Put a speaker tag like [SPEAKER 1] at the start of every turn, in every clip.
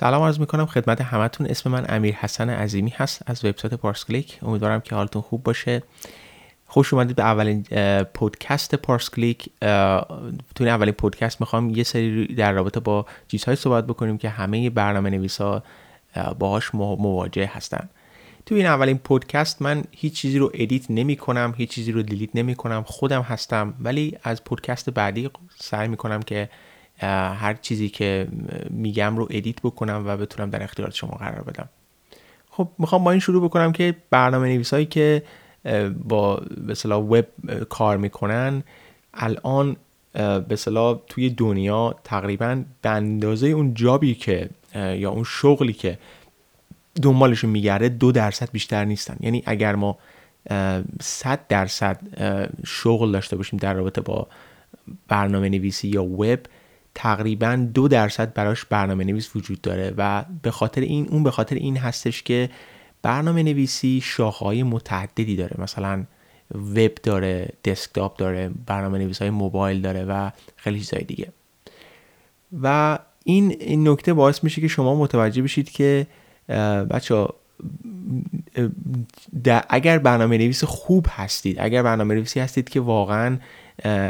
[SPEAKER 1] سلام عرض می‌کنم خدمت همتون. اسم من امیر حسن عظیمی هست. از وبسایت ParsClick. امیدوارم که حالتون خوب باشه. خوش اومدید به اولین پودکست ParsClick. تو اولین پودکست می‌خوام یه سری در رابطه با چیزهایی صحبت بکنیم که همه برنامه نویسا باهاش مواجه هستن. تو این اولین پودکست من هیچ چیزی رو edit نمی کنم هیچ چیزی رو delete نمی کنم خودم هستم. ولی از پودکست بعدی سعی می کنم که هر چیزی که میگم رو ادیت بکنم و بتونم در اختیار شما قرار بدم. خب می‌خوام با این شروع بکنم که برنامه نویسایی که با به وب کار می‌کنن الان به توی دنیا تقریبا به اندازه اون جابی که یا اون شغلی که دنبالشون میگرده دو درصد بیشتر نیستن. یعنی اگر ما صد درصد شغل داشته باشیم در رابطه با برنامه نویسی یا وب تقریبا دو درصد براش برنامه نویس وجود داره و به خاطر این اون به خاطر این هستش که برنامه نویسی شاخه‌های متعددی داره. مثلا وب داره دسکتاپ داره برنامه نویس های موبایل داره و خیلی چیزهای دیگه. و این, این نکته باعث میشه که شما متوجه بشید که بچه اگر برنامه نویس خوب هستید اگر برنامه نویسی هستید که واقعا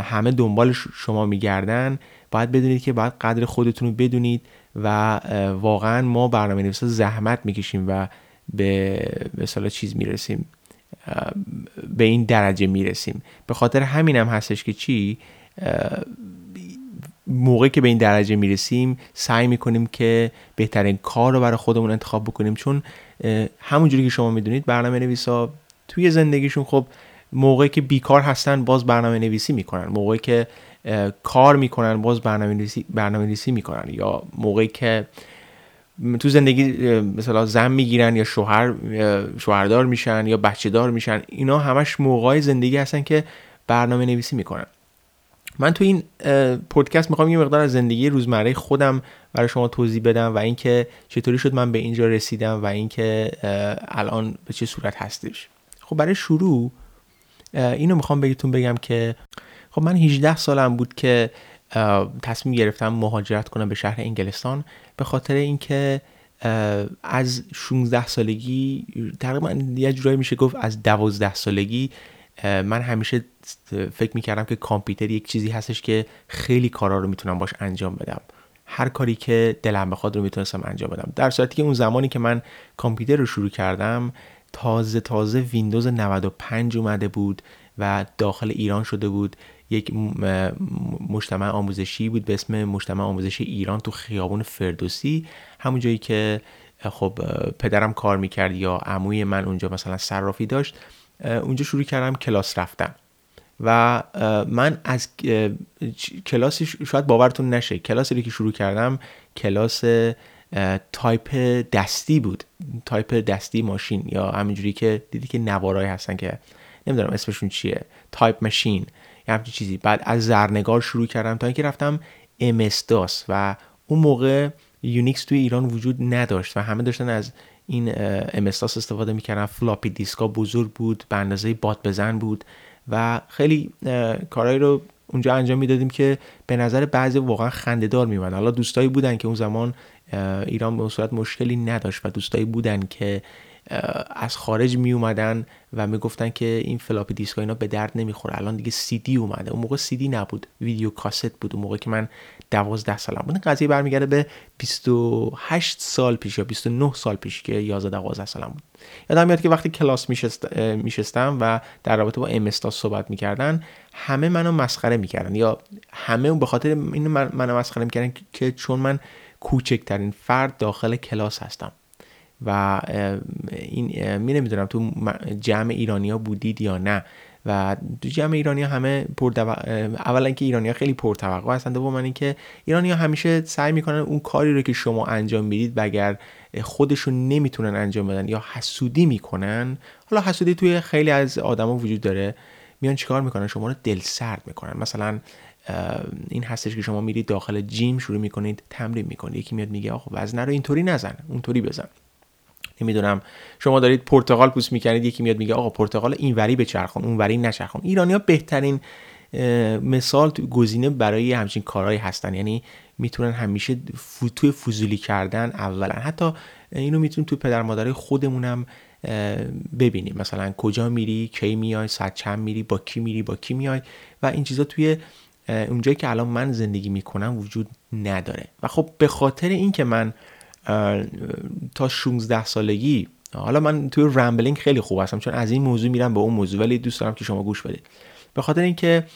[SPEAKER 1] همه دنبال شما میگردن باید بدونید که باید قدر خودتون رو بدونید و واقعا ما برنامه نویس زحمت می‌کشیم و به مثلا چیز می‌رسیم به این درجه می‌رسیم. به خاطر همینم هم هستش که چی؟ موقعی که به این درجه می‌رسیم سعی می‌کنیم که بهترین کار رو برای خودمون انتخاب بکنیم. چون همونجوری که شما می‌دونید برنامه نویسا توی زندگیشون خب موقعی که بیکار هستن باز برنامه نویسی می‌کنن. موقعی که کار می‌کنن باز برنامه نویسی, برنامه نویسی می‌کنن. یا موقعی که تو زندگی مثلا زن می‌گیرن یا شوهر شوهردار میشن یا بچه دار میشن اینا همش موقعی زندگی هستن که برنامه نویسی می‌کنن. من تو این پودکست می‌خوام یه مقدار از زندگی روزمره خودم برای شما توضیح بدم و اینکه چطوری شد من به اینجا رسیدم و اینکه الان به چه صورت هستش. خب برای شروع اینو می‌خوام بگیتون بگم که خب من 18 سالم بود که تصمیم گرفتم مهاجرت کنم به شهر انگلستان به خاطر اینکه از 16 سالگی تقریبا یه جورایی میشه گفت از 12 سالگی من همیشه فکر می‌کردم که کامپیوتر یک چیزی هستش که خیلی کارا رو می‌تونم باش انجام بدم. هر کاری که دلم بخواد رو می‌تونستم انجام بدم. در صورتی که اون زمانی که من کامپیوتر رو شروع کردم تازه تازه ویندوز 95 اومده بود و داخل ایران شده بود. یک مجتمع آموزشی بود به اسم مجتمع آموزشی ایران تو خیابون فردوسی. همون جایی که خب پدرم کار می‌کرد یا عموی من اونجا مثلا صرافی داشت. اونجا شروع کردم کلاس رفتن. و من از کلاسی شاید باورتون نشه کلاسی که شروع کردم کلاس تایپ دستی بود. تایپ دستی ماشین یا همینجوری که دیدی که نوارای هستن که نمی‌دونم اسمشون چیه. تایپ ماشین یا همچین چیزی. بعد از زرنگار شروع کردم تا اینکه رفتم MS DOS و اون موقع Unix توی ایران وجود نداشت و همه داشتن از این DOS استفاده می‌کردن. فلاپی دیسکا بزرگ بود به اندازه باد بزن بود و خیلی کارهایی رو اونجا انجام می‌دادیم که به نظر بعضی واقعا خندهدار میومد حالا دوستایی بودن که اون زمان ایران به صورت مشکلی نداشت و دوستایی بودن که از خارج می اومدن و می‌گفتن که این فلاپی دیسک اینا به درد نمی‌خوره. الان دیگه سی دی اومده. اون موقع سی دی نبود. ویدیو کاست بود. اون موقع که من 12 سالم بود. این قضیه برمیگرده به 28 سال پیش یا 29 سال پیش که 11 12 سالم بود. یادم میاد که وقتی کلاس میشستم و در رابطه با امستا صحبت می‌کردن همه منو مسخره می‌کردن. یا همه به خاطر این منو مسخره می‌کردن که چون من کوچکترین فرد داخل کلاس هستم. و این می نمی‌دونم تو جمع ایرانیا بودید یا نه. و تو جمع ایرانی همه پر دو... اولا که ایرانی ها خیلی پرتوقع هستند من اینکه ایرانی ها همیشه سعی می‌کنن اون کاری رو که شما انجام می‌دید و اگر خودشون نمی‌تونن انجام بدن یا حسودی می‌کنن. حالا حسودی توی خیلی از آدما وجود داره. میان چیکار می‌کنن؟ شما رو دل سرد می‌کنن. مثلا این هستش که شما میرید داخل جیم شروع می‌کنید تمرین می‌کنید. یکی میاد میگه آخه وزن رو اینطوری نزن اونطوری بزن. نمی‌دونم. شما دارید پرتغال پوست می‌کنید یکی میاد میگه آقا پرتغال اینوری بچرخون اونوری نچرخون. ایرانیا بهترین مثال گزینه برای همچین کارهایی هستن. یعنی می‌تونن همیشه توی فضولی کردن اولا. حتی اینو می‌تونیم توی پدر مادرای خودمونم ببینیم. مثلا کجا میری کی میای ساعت چند میری با کی میری با کی میای. و این چیزا توی اونجایی که الان من زندگی می‌کنم وجود نداره. و خب به خاطر اینکه من تا 16 سالگی. حالا من توی رمبلینگ خیلی خوب هستم چون از این موضوع میرم به اون موضوع ولی دوست دارم که شما گوش بدید. به خاطر اینکه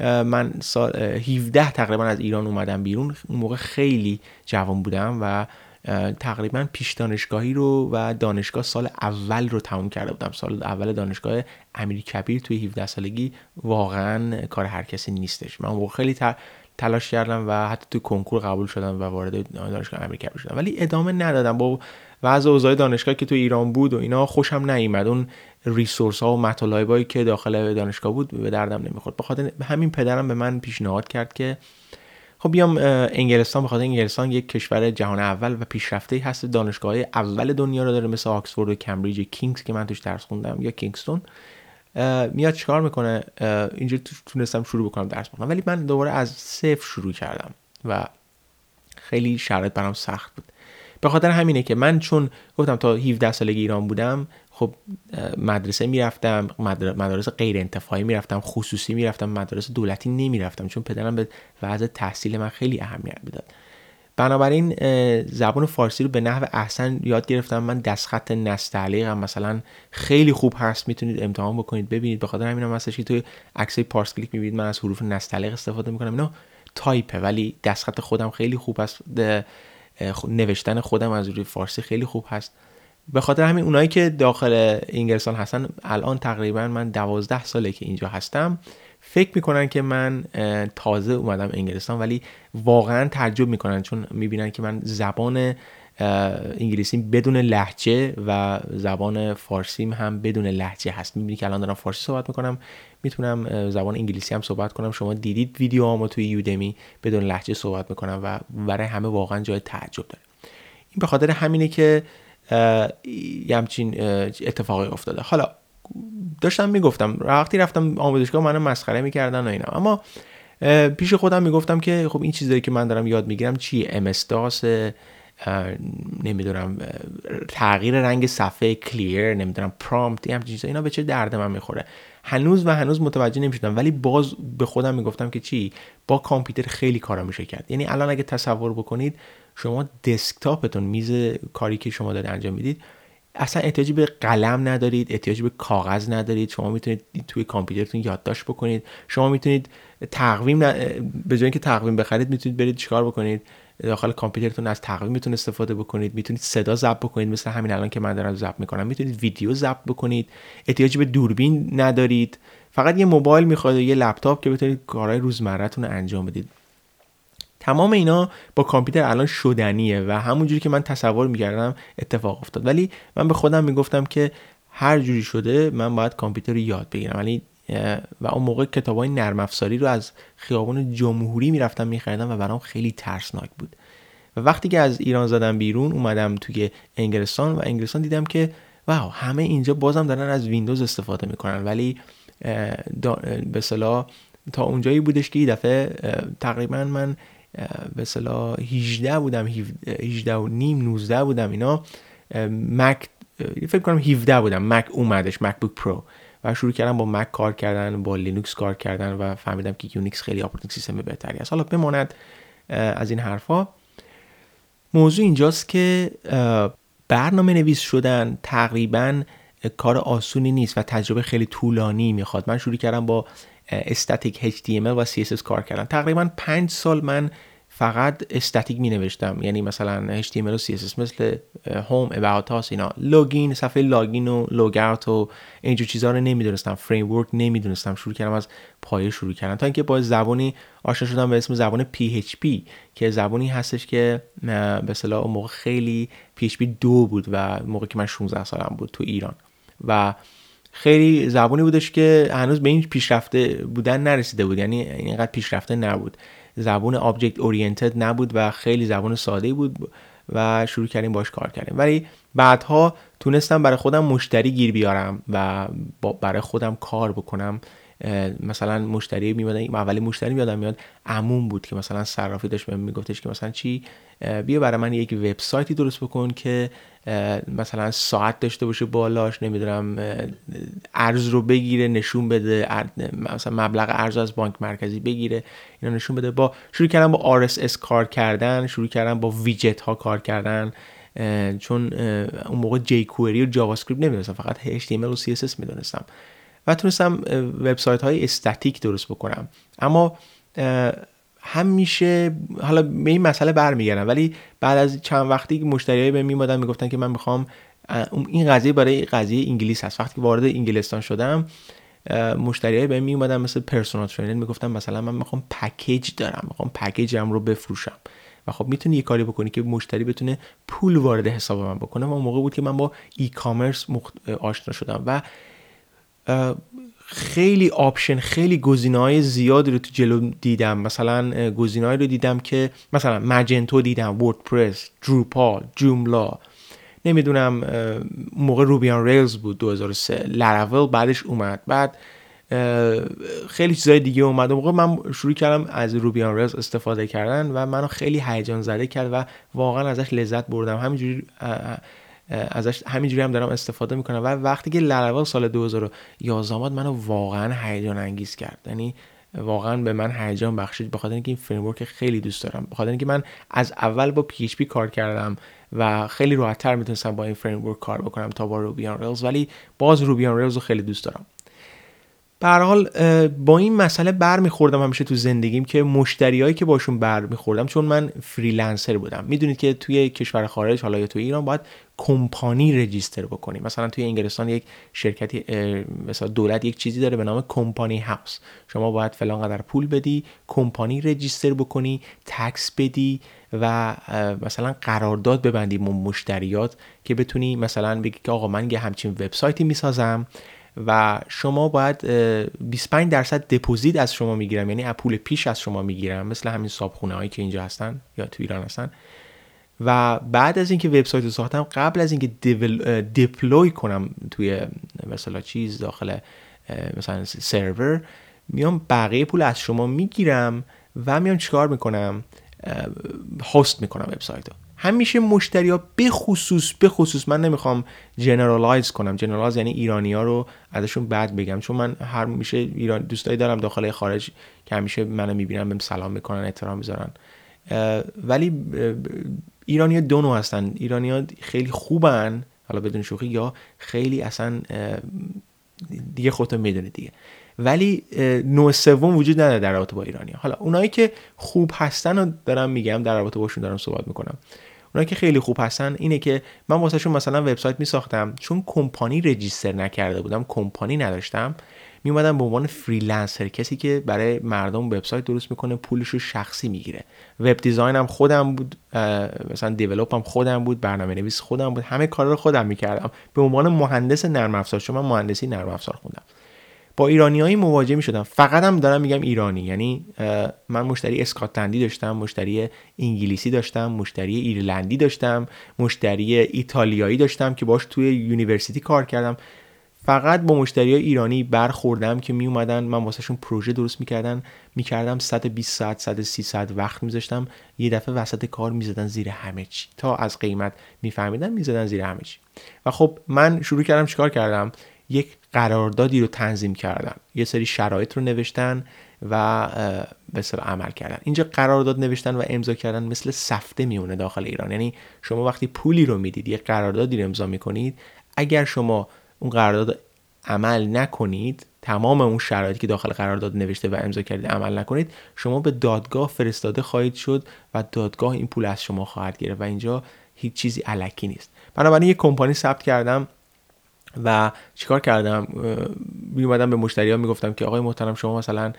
[SPEAKER 1] من سال 17 تقریبا از ایران اومدم بیرون اون موقع خیلی جوان بودم و تقریبا پیش دانشگاهی رو و دانشگاه سال اول رو تموم کرده بودم. سال اول دانشگاه امیر کبیر توی 17 سالگی واقعا کار هر کسی نیستش. من موقع خیلی تلاش کردم و حتی توی کنکور قبول شدم و وارد دانشگاه کبیر شدم. ولی ادامه ندادم. با وضع اوضاع دانشگاه که تو ایران بود و اینا خوشم نیومد. اون ریسورس ها و مطالبایی که داخل دانشگاه بود به دردم نمی‌خورد. بخاطر همین پدرم به من پیشنهاد کرد که خب بیام انگلستان. بخاطر انگلستان یک کشور جهان اول و پیشرفته هست. دانشگاه اول دنیا رو داره مثل آکسفورد و کمبریج کینگز که من توش درس خوندم یا کینگستون. میاد چیکار می‌کنه؟ اینجا تونستم شروع بکنم درس بخونم. ولی من دوباره از صفر شروع کردم و خیلی شرایط برام سخت بود. به خاطر همینه که من چون گفتم تا 17 سالگی ایران بودم خب مدرسه می‌رفتم مدارس غیر انتفاعی می‌رفتم خصوصی می‌رفتم مدارس دولتی نمی‌رفتم چون پدرم به وضع تحصیل من خیلی اهمیت می‌داد. بنابراین زبان فارسی رو به نحو احسن یاد گرفتم. من دستخط نستعلیقم مثلا خیلی خوب هست. می‌تونید امتحان بکنید ببینید. به خاطر همین هم هستش که توی عکسای پارس کلیک می‌بینید. من از حروف نستعلیق استفاده می‌کنم. اینا تایپه ولی دستخط خودم خیلی خوب هست. نوشتن خودم از روی فارسی خیلی خوب هست. به خاطر همین اونایی که داخل انگلستان هستن الان تقریبا من دوازده ساله که اینجا هستم. فکر می‌کنن که من تازه اومدم انگلستان ولی واقعا تعجب می‌کنن چون می‌بینن که من زبان انگلیسی بدون لحجه و زبان فارسیم هم بدون لحجه هست. می‌بینی که الان دارم فارسی صحبت می‌کنم می‌تونم زبان انگلیسی هم صحبت کنم. شما دیدید ویدیو توی یودمی بدون لحجه صحبت می‌کنم و برای همه واقعا جای تعجب داره. این به خاطر همینه که یه همچین اتفاقی افتاده. حالا داشتم می‌گفتم وقتی رفتم آموزشگاه منو مسخره می‌کردن و اینا. اما پیش خودم می‌گفتم که خب این چیزایی که من دارم یاد می‌گیرم چی؟ امستاس نمی‌دونم تغییر رنگ صفحه کلیر نمی‌دونم پرامپت همچین چیزا اینا به چه درد من می‌خوره. هنوز و هنوز متوجه نمی‌شدم ولی باز به خودم می‌گفتم که چی؟ با کامپیوتر خیلی کارا میشه کرد. یعنی الان اگه تصور بکنید شما دسکتاپتون میز کاری که شما دارید انجام می‌دید اصلا احتیاجی به قلم ندارید احتیاجی به کاغذ ندارید. شما می‌تونید توی کامپیوترتون یادداشت بکنید. شما می‌تونید تقویم به جای اینکه تقویم بخرید می‌تونید برید چیکار بکنید؟ داخل کامپیوترتون از تقویم می‌تونید استفاده بکنید. می‌تونید صدا ضبط بکنید مثل همین الان که من دارم ضبط می‌کنم. می‌تونید ویدیو ضبط بکنید. احتیاجی به دوربین ندارید. فقط یه موبایل می‌خواد و یه لپتاپ که بتونید کارهای روزمرهتون رو انجام بدید. تمام اینا با کامپیوتر الان شدنیه و همونجوری که من تصور می‌کردم اتفاق افتاد. ولی من به خودم می‌گفتم که هر جوری شده من باید کامپیوتر رو یاد بگیرم. ولی و اون موقع کتاب های نرم افزاری رو از خیابان جمهوری می‌رفتم میخریدم و برام خیلی ترسناک بود. و وقتی که از ایران زدم بیرون اومدم توی انگلستان و انگلستان دیدم که wow همه اینجا بازم دارن از ویندوز استفاده می‌کنن. ولی به تا اونجایی بودش که دفعه تقریبا من به اصطلاح 18 بودم 18 و نیم 19 بودم اینا. Mac فکر کنم 17 بودم. Mac اومدش Mac Pro و شروع کردم با Mac کار کردن با لینوکس کار کردن و فهمیدم که Unix خیلی operating system بهتری است. حالا بماند از این حرفا. موضوع اینجاست که برنامه نویس شدن تقریبا کار آسونی نیست و تجربه خیلی طولانی می‌خواد. من شروع کردم با استاتیک HTML و CSS کار کردم تقریبا پنج سال من فقط استاتیک می نوشتم یعنی مثلا HTML و CSS مثل هوم about us اینا. لوگین صفحه لاگین و لوگ اوت و اینجور چیزها رو نمی‌دونستم. فریم ورک نمی‌دونستم. شروع کردم از پایه شروع کردم تا اینکه با زبانی آشنا شدم به اسم زبان PHP که زبانی هستش که به اصطلاح موقع خیلی PHP دو بود و موقع که من 16 سالم بود تو ایران. و خیلی زبانی بودش که هنوز به این پیشرفته بودن نرسیده بود. یعنی اینقدر پیشرفته نبود. زبان آبجکت اورینتد نبود و خیلی زبان ساده بود و شروع کردیم باش کار کردیم. ولی بعدها تونستم برای خودم مشتری گیر بیارم و برای خودم کار بکنم. مثلا مشتری میمدن اولی مشتری میادم میاد عموم بود که مثلا صرافی داشت بهم میگفتش که مثلا چی بیا برای من یک وبسایتی درست بکن که مثلا ساعت داشته باشه بالاش نمی‌دونم ارز رو بگیره نشون بده مثلا مبلغ ارز از بانک مرکزی بگیره اینا نشون بده. با شروع کردم با RSS کار کردن شروع کردم با ویجت ها کار کردن چون اون موقع jQuery و JavaScript نمی‌دونستم فقط HTML و CSS می‌دونستم. و تونستم وبسایت های استاتیک درست بکنم. اما همیشه حالا به این مسئله برمیگردم ولی بعد از چند وقتی که مشتریای به من می‌اومدن می‌گفتن که من می‌خوام این قضیه برای قضیه انگلیس هست. وقتی که وارد انگلستان شدم مشتریای به من مثل personal trainer می‌گفتن مثلا من می‌خوام پکیج دارم می‌خوام پکیجم رو بفروشم. و خب می‌تونی یه کاری بکنی که مشتری بتونه پول وارد حساب من بکنه. و اون موقع بود که من با e-commerce آشنا شدم. و خیلی option خیلی گزینه های زیادی رو تو جلو دیدم. مثلا گزینه رو دیدم که مثلا Magento دیدم WordPress Drupal Joomla. نمی‌دونم موقع Ruby on Rails بود 2003 لراول بعدش اومد. بعد خیلی چیزای دیگه اومد. موقع من شروع کردم از Ruby on Rails استفاده کردن و منو خیلی هیجان زده کرد و واقعا ازش لذت بردم. همینجوری ازش همینجوری هم دارم استفاده می‌کنم و وقتی که لراول سال 2011 آمد منو واقعا هیجان انگیز کرد. یعنی واقعا به من هیجان بخشید بخاطر اینکه این framework خیلی دوست دارم. بخاطر اینکه من از اول با PHP کار کردم و خیلی راحتتر می‌تونستم با این framework کار بکنم تا با Ruby on Rails ولی باز Ruby on Rails رو خیلی دوست دارم. به هر حال با این مسئله برمیخوردم همیشه تو زندگیم که مشتریایی که باشون برمیخوردم چون من freelancer بودم. می‌دونید که توی کشور خارج حالا یا توی ایران باید کمپانی register بکنیم. مثلا توی انگلستان یک شرکتی مثلا دولت یک چیزی داره به نام Company House. شما باید فلان قدر پول بدی کمپانی register بکنی tax بدی و مثلا قرارداد ببندی با مشتریات که بتونی مثلا بگی که آقا من یه همچین وبسایتی می‌سازم و شما باید 25 درصد دپوزیت از شما می‌گیرم. یعنی پول پیش از شما می‌گیرم. مثل همین صابخونه هایی که اینجا هستن یا تو ایران هستن. و بعد از اینکه وبسایت رو ساختم قبل از اینکه دیپلوی کنم توی مثلا چیز داخل مثلا سرور میام بقیه پول از شما می‌گیرم و میام چیکار می‌کنم؟ host می‌کنم وبسایت رو. همیشه مشتری ها بخصوص بخصوص من نمی‌خوام generalize کنم. generalize یعنی ایرانی ها رو ازشون بد بگم. چون من همیشه ایران دوستایی دارم داخل خارج که همیشه منو می‌بینن بهم سلام می‌کنن احترام می‌ذارن. ولی ایرانی ها دو نوع هستن. ایرانی ها خیلی خوبن حالا بدون شوخی یا خیلی اصلا دیگه خودتون می‌دونید دیگه. ولی نوع سوم وجود نداره در رابطه با ایرانی حالا اونایی که خوب هستن رو دارم میگم در رابطه باشون دارم صحبت می‌کنم. اونایی که خیلی خوب هستن اینه که من واسهشون مثلا وبسایت میساختم. چون کمپانی register نکرده بودم کمپانی نداشتم. میومدم به عنوان freelancer کسی که برای مردم وبسایت درست می‌کنه پولش رو شخصی می‌گیره. web designer م خودم بود مثلا developer م خودم بود برنامه نویس خودم بود همه کار رو خودم می‌کردم. به عنوان مهندس نرم افزار چون من مهندسی نرم افزار خوندم. با ایرانیایی مواجه می شدم فقط هم دارم میگم ایرانی یعنی من مشتری اسکاتلندی داشتم مشتری انگلیسی داشتم مشتری ایرلندی داشتم مشتری ایتالیایی داشتم که باش توی university کار کردم. فقط با مشتری ایرانی برخوردم که می اومدن. من واسهشون پروژه درست می‌کردن. می‌کردم 120 ساعت 130 ساعت وقت میذاشتم. یه دفعه وسط کار می‌زدن زیر همه چی. تا از قیمت میفهمیدن می‌زدن زیر همه چی. و خب من شروع کردم چیکار کردم؟ یک قراردادی رو تنظیم کردن یه سری شرایط رو نوشتن و به عمل کردن. اینجا قرارداد نوشتن و امضا کردن مثل سفته میونه داخل ایران. یعنی شما وقتی پولی رو می‌دید یه قراردادی رو امضا می‌کنید اگر شما اون قرارداد عمل نکنید تمام اون شرایطی که داخل قرارداد نوشته و امضا کردید عمل نکنید شما به دادگاه فرستاده خواهید شد و دادگاه این پول از شما خواهد گرفت و اینجا هیچ چیزی علکی نیست. بنابراین یک کمپانی ثبت کردم و چیکار کردم؟ میومدم به مشتری ها می‌گفتم که آقای محترم شما مثلا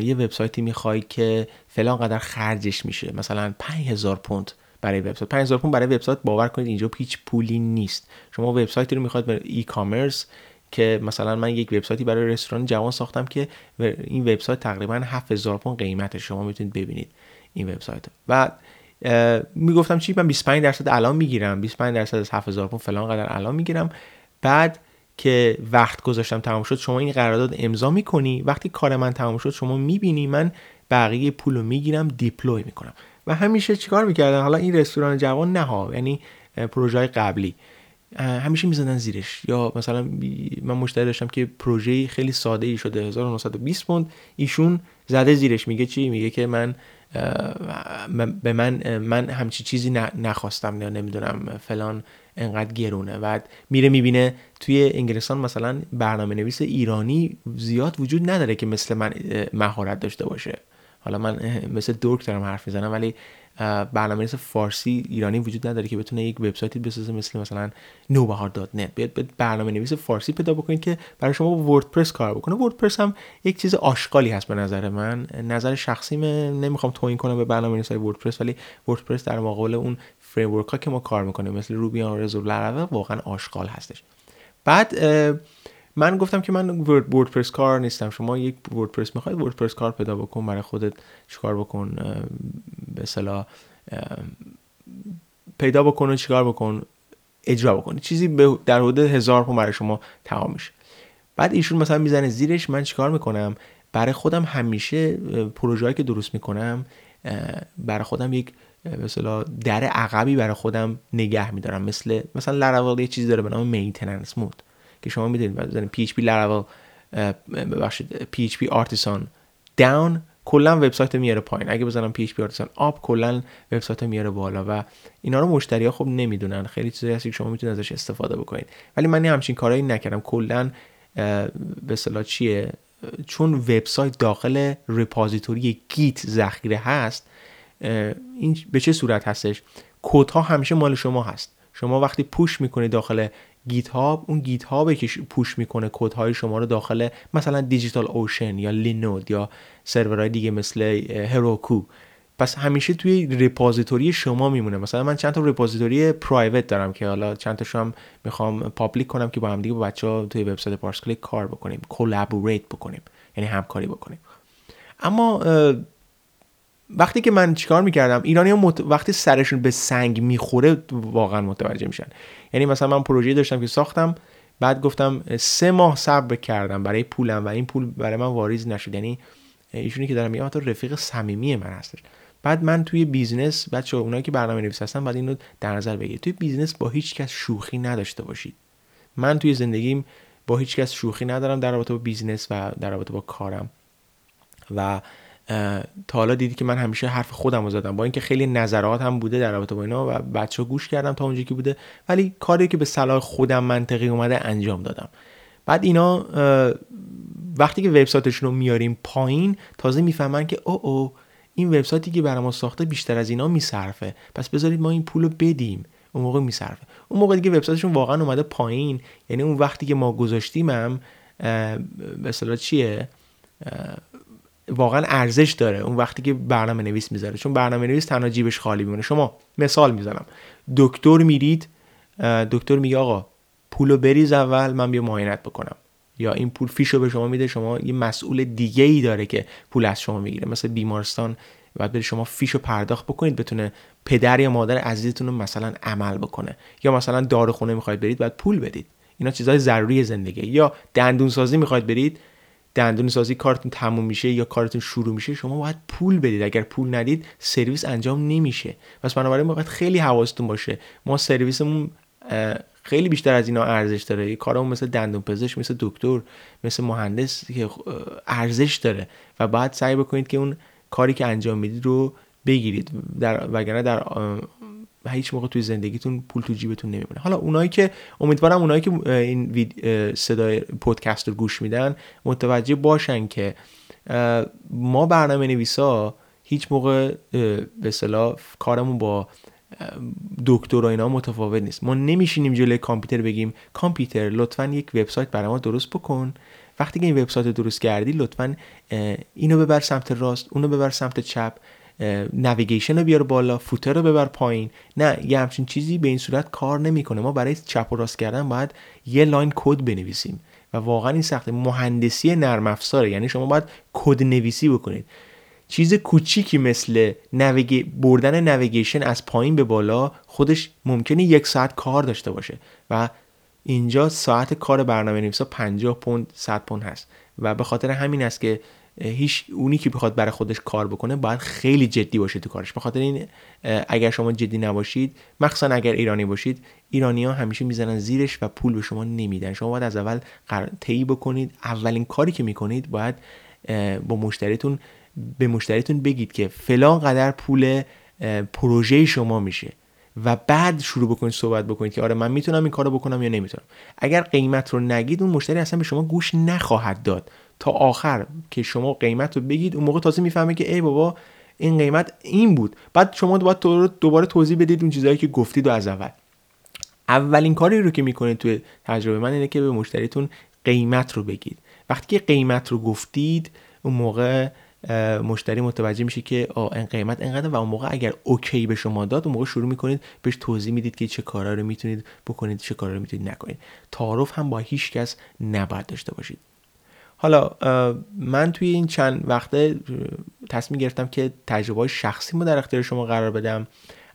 [SPEAKER 1] یه وبسایتی می‌خوای که فلان قدر خرجش میشه مثلا 5000 پوند. برای وبسایت. 5000 پوند برای وبسایت باور کنید اینجا هیچ پولی نیست. شما وبسایتی رو می‌خواد به ای کامرس که مثلا من یک وبسایتی برای رستوران جوان ساختم که این وبسایت تقریبا 7000 پوند قیمته. شما می‌تونید ببینید این وبسایت و می‌گفتم چی؟ من 25 درصد الان می‌گیرم. 25 درصد از 7000 پوند فلان قدر الان می‌گیرم. بعد که وقت گذاشتم تمام شد شما این قرارداد امضا می‌کنی. وقتی کار من تمام شد شما می‌بینی من بقیه پول رو می‌گیرم دیپلوی می‌کنم. و همیشه چیکار می‌کردن؟ حالا این رستوران جوان نه یعنی پروژه قبلی. همیشه می‌زدن زیرش. یا مثلا من مشتری داشتم که پروژه خیلی ساده ای شده 1920 پوند. ایشون زده زیرش. میگه چی؟ میگه که من به من من همچی چیزی نخواستم یا نمی‌دونم فلان انقدر گرونه. و میره می‌بینه توی انگلستان مثلا برنامه نویس ایرانی زیاد وجود نداره که مثل من مهارت داشته باشه. حالا من مثل دورک دارم حرف می‌زنم ولی برنامه‌نویس فارسی ایرانی وجود نداره که بتونه یک وبسایتی بسازه مثل مثلا نوبهار دات نت. بیاد برنامه نویس فارسی پیدا بکنید که برای شما با وردپرس کار بکنه. وردپرس هم یک چیز آشغالی هست به نظر من. نظر شخصی من نمی‌خوام توهین کنم به برنامه نویسای وردپرس ولی وردپرس در مقابل اون فریم ها که ما کار می‌کنیم مثل روبی آن رزول واقعا آشغال هستش. بعد من گفتم که من وردپرس کار نیستم. شما یک وردپرس می‌خواید وردپرس کار پیدا بکن. برای خودت چیکار بکن؟ به اصطلاح پیدا بکن و چیکار بکن؟ اجرا بکن. چیزی در حدود هزار پون برای شما تمام میشه. بعد ایشون مثلا می‌زنه زیرش من چیکار می‌کنم؟ برای خودم همیشه پروژه‌ای که درست می‌کنم برای خودم یک مثلا در عقبی برای خودم نگه میدارم. مثل مثلا لراول یه چیزی داره به نام مینتیننس مود که شما می‌دونید بزنید PHP Laravel ببخشید PHP Artisan down کلا وبسایت میاره پایین. اگه بزنم PHP Artisan آپ کلا وبسایت میاره بالا و اینا رو مشتری ها خب نمی‌دونن. خیلی چیزایی هست که شما می‌تونید ازش استفاده بکنید. ولی من همچین کارهایی نکردم. کلا به اصطلاح چیه؟ چون وبسایت داخل repository git ذخیره هست این به چه صورت هستش؟ کد ها همیشه مال شما هست. شما وقتی push می‌کنید داخل GitHub اون GitHub ه که push می‌کنه کد های شما رو داخل مثلا DigitalOcean یا Linode یا سرورهای دیگه مثل Heroku. پس همیشه توی repository شما میمونه. مثلا من چند تا repository private دارم که حالا چند تاشو هم می‌خوام public کنم که با هم دیگه با بچه ها توی وبسایت پارس کار بکنیم collaborate بکنیم یعنی همکاری بکنیم. اما وقتی که من چیکار می‌کردم ایرانی ها مت... وقتی سرشون به سنگ می‌خوره واقعا متوجه میشن. یعنی مثلا من پروژه داشتم که ساختم بعد گفتم سه ماه صبر کردم برای پولم و این پول برای من واریز نشد. یعنی ایشونی که دارم میگم حتی رفیق صمیمی من هستش. بعد من توی business بچه اونایی که برنامه نویس هستن بعد اینو در نظر بگیرید. توی business با هیچ کس شوخی نداشته باشید. من توی زندگیم با هیچ کس شوخی ندارم در رابطه با business و در رابطه با کارم. و تا حالا دیدی که من همیشه حرف خودم رو زدم. با اینکه خیلی نظرات هم بوده در رابطه با اینا و بچه گوش کردم تا اونجا که بوده ولی کاری که به اصطلاح خودم منطقی اومده انجام دادم. بعد اینا وقتی که وبسایتشون رو میاریم پایین تازه می‌فهمن که او او این وبسایتی که برای ما ساخته بیشتر از اینا میصرفه. پس بذارید ما این پول رو بدیم. اون موقع میصرفه. اون موقع دیگه وبسایتشون واقعا اومده پایین. یعنی اون وقتی که ما گذاشتیم هم به چیه؟ واقعا ارزش داره اون وقتی که برنامه نویس می‌ذاره. چون برنامه نویس تنها جیبش خالی میمونه. شما مثال می‌زنم. دکتر میرید دکتر میگه آقا پولو بریز اول من بیا معاینت بکنم. یا این پول فیشو به شما میده شما یه مسئول دیگه ای داره که پول از شما می‌گیره. مثل بیمارستان باید برید شما فیشو پرداخت بکنید بتونه پدر یا مادر عزیزتون رو مثلا عمل بکنه. یا مثلا داروخونه می‌خواید برید باید پول بدید. اینا چیزهای ضروری زندگی. یا دندون سازی می‌خواید برید دندون سازی کارتون تموم میشه یا کارتون شروع میشه شما باید پول بدید. اگر پول ندید سرویس انجام نمیشه. پس بنابراین باید خیلی حواستون باشه. ما سرویسمون خیلی بیشتر از اینا ارزش داره. کارمون مثل دندون پزشک مثل دکتر مثل مهندس که ارزش داره. و باید سعی بکنید که اون کاری که انجام می‌دید رو بگیرید. در وگرنه در هیچ موقع توی زندگیتون پول تو جیبتون نمیمونه. حالا اونایی که امیدوارم اونایی که این صدای پادکست رو گوش میدن متوجه باشن که ما برنامه نویسا هیچ موقع به صلاح کارمون با دکتر و اینا متفاوت نیست. ما نمیشینیم جلوی کامپیوتر بگیم کامپیوتر لطفا یک وبسایت برای ما درست بکن. وقتی که این وبسایت درست کردی لطفا اینو ببر سمت راست اونو ببر سمت چپ. navigation رو بیار بالا footer رو ببر پایین. نه یه همچین چیزی به این صورت کار نمی‌کنه. ما برای چپ و راست کردن باید یه line کد بنویسیم و واقعا این سخته. مهندسی نرم افزاره. یعنی شما باید کد نویسی بکنید. چیز کوچیکی مثل navig... بردن navigation از پایین به بالا خودش ممکنه یک ساعت کار داشته باشه و اینجا ساعت کار برنامه نویسا 50 پوند 100 پوند هست. و به خاطر همین است که هیچ اونی که بخواد برای خودش کار بکنه باید خیلی جدی باشه تو کارش. به خاطر این اگر شما جدی نباشید مخصوصا اگر ایرانی باشید ایرانی ها همیشه می‌زنن زیرش و پول به شما نمیدن. شما باید از اول طی بکنید. اولین کاری که می‌کنید باید با مشتریتون به مشتریتون بگید که فلان قدر پول پروژه شما میشه و بعد شروع بکنید صحبت بکنید که آره من می‌تونم این کارو بکنم یا نمی‌تونم. اگر قیمت رو نگید اون مشتری اصلا به شما گوش نخواهد داد. تا آخر که شما قیمت رو بگید اون موقع تازه می‌فهمه که ای بابا این قیمت این بود. بعد شما دوباره دوباره توضیح بدید اون چیزهایی که گفتید و از اول. اولین کاری رو که می‌کنید توی تجربه من اینه که به مشتریتون قیمت رو بگید. وقتی که قیمت رو گفتید اون موقع مشتری متوجه میشه که آ این قیمت اینقدر و اون موقع اگر okay به شما داد اون موقع شروع می‌کنید بهش توضیح می‌دید که چه کارا رو می‌تونید بکنید چه کارا رو می‌تونید نکنید. تعارف هم با هیچ کس نباید داشته باشید. حالا من توی این چند وقته تصمیم گرفتم که تجربه شخصی در اختیار شما قرار بدم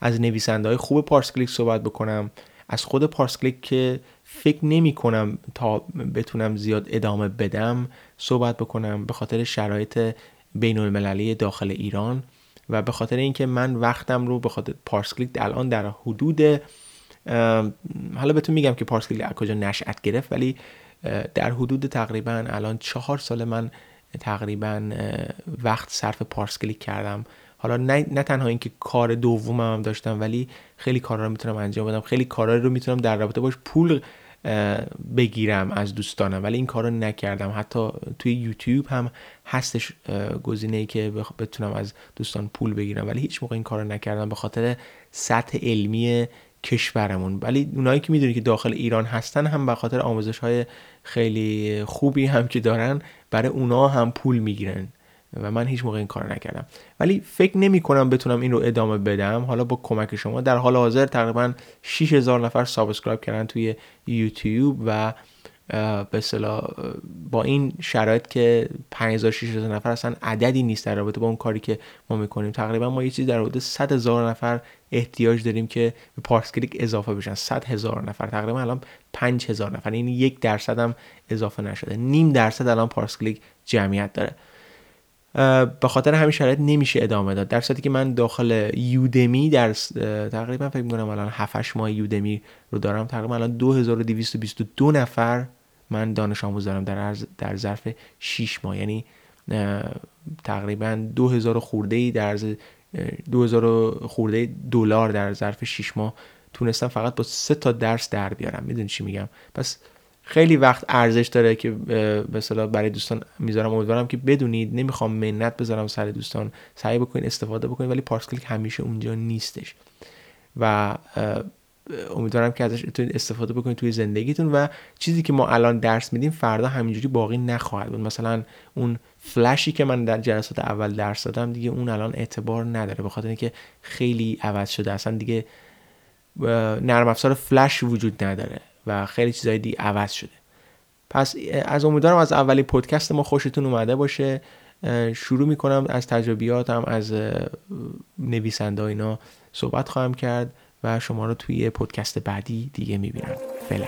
[SPEAKER 1] از نویسنده های خوب پارس کلیک صحبت بکنم از خود پارس کلیک که فکر نمی کنم تا بتونم زیاد ادامه بدم صحبت بکنم به خاطر شرایط بین المللی داخل ایران و به خاطر اینکه من وقتم رو به خاطر پارس کلیک الان در حدود حالا بهتون میگم که پارس کلیک کجا نشأت گرفت ولی در حدود تقریبا الان چهار سال من تقریبا وقت صرف پارس کلیک کردم. حالا نه, نه تنها اینکه کار دومم هم داشتم ولی خیلی کارا رو می‌تونم انجام بدم. خیلی کارا رو می‌تونم در رابطه باش پول بگیرم از دوستانم ولی این کار رو نکردم. حتی توی یوتیوب هم هستش گزینه که بتونم از دوستان پول بگیرم ولی هیچ موقع این کار رو نکردم. به خاطر سطح علمی کشورمون. ولی اونایی که می‌دونی که داخل ایران هستن هم به خاطر آموزش های خیلی خوبی هم که دارن برای اونا هم پول می‌گیرن و من هیچ موقع این کار نکردم. ولی فکر نمی کنم بتونم این رو ادامه بدم. حالا با کمک شما در حال حاضر تقریبا 6000 نفر subscribe کردن توی یوتیوب و به با این شرایط که 5000 6000 نفر اصلا عددی نیست در رابطه با اون کاری که ما می‌کنیم. تقریبا ما یه چیزی در حدود 100 هزار نفر احتیاج داریم که به پارس کلیک اضافه بشن. 100 هزار نفر. تقریبا الان 5000 نفر. یعنی یک درصد هم اضافه نشده. نیم درصد الان پارس کلیک جمعیت داره. به خاطر همین شرایط نمیشه ادامه داد. در صورتی که من داخل Udemy در تقریبا فکر می‌کنم الان 7 ماه یودمی رو دارم. تقریبا الان 2222 نفر من دانش آموز دارم در در ظرف 6 ماه. یعنی تقریبا 2000 خورده ای در 2000 خورده دلار در ظرف 6 ماه تونستم فقط با سه تا درس در بیارم. می‌دونی چی میگم؟ پس خیلی وقت ارزش داره که به برای دوستان می‌ذارم. امیدوارم که بدونید نمی‌خوام منت بذارم سر دوستان. سعی بکنید استفاده بکنید ولی پارس کلیک همیشه اونجا نیستش. و امیدوارم که ازش بتونید استفاده بکنید توی زندگیتون و چیزی که ما الان درس میدیم فردا همینجوری باقی نخواهد بود. مثلا اون فلشی که من در جلسات اول درس دادم دیگه اون الان اعتبار نداره. به خاطر اینکه خیلی عوض شده. اصلا دیگه نرم افزار فلش وجود نداره و خیلی چیزای دیگه عوض شده. پس از امیدوارم از اولی پادکست ما خوشتون اومده باشه. شروع می‌کنم از تجربیاتم از نویسنده اینا صحبت خواهم کرد. و شما رو توی پادکست بعدی دیگه می‌بینم. فعلا.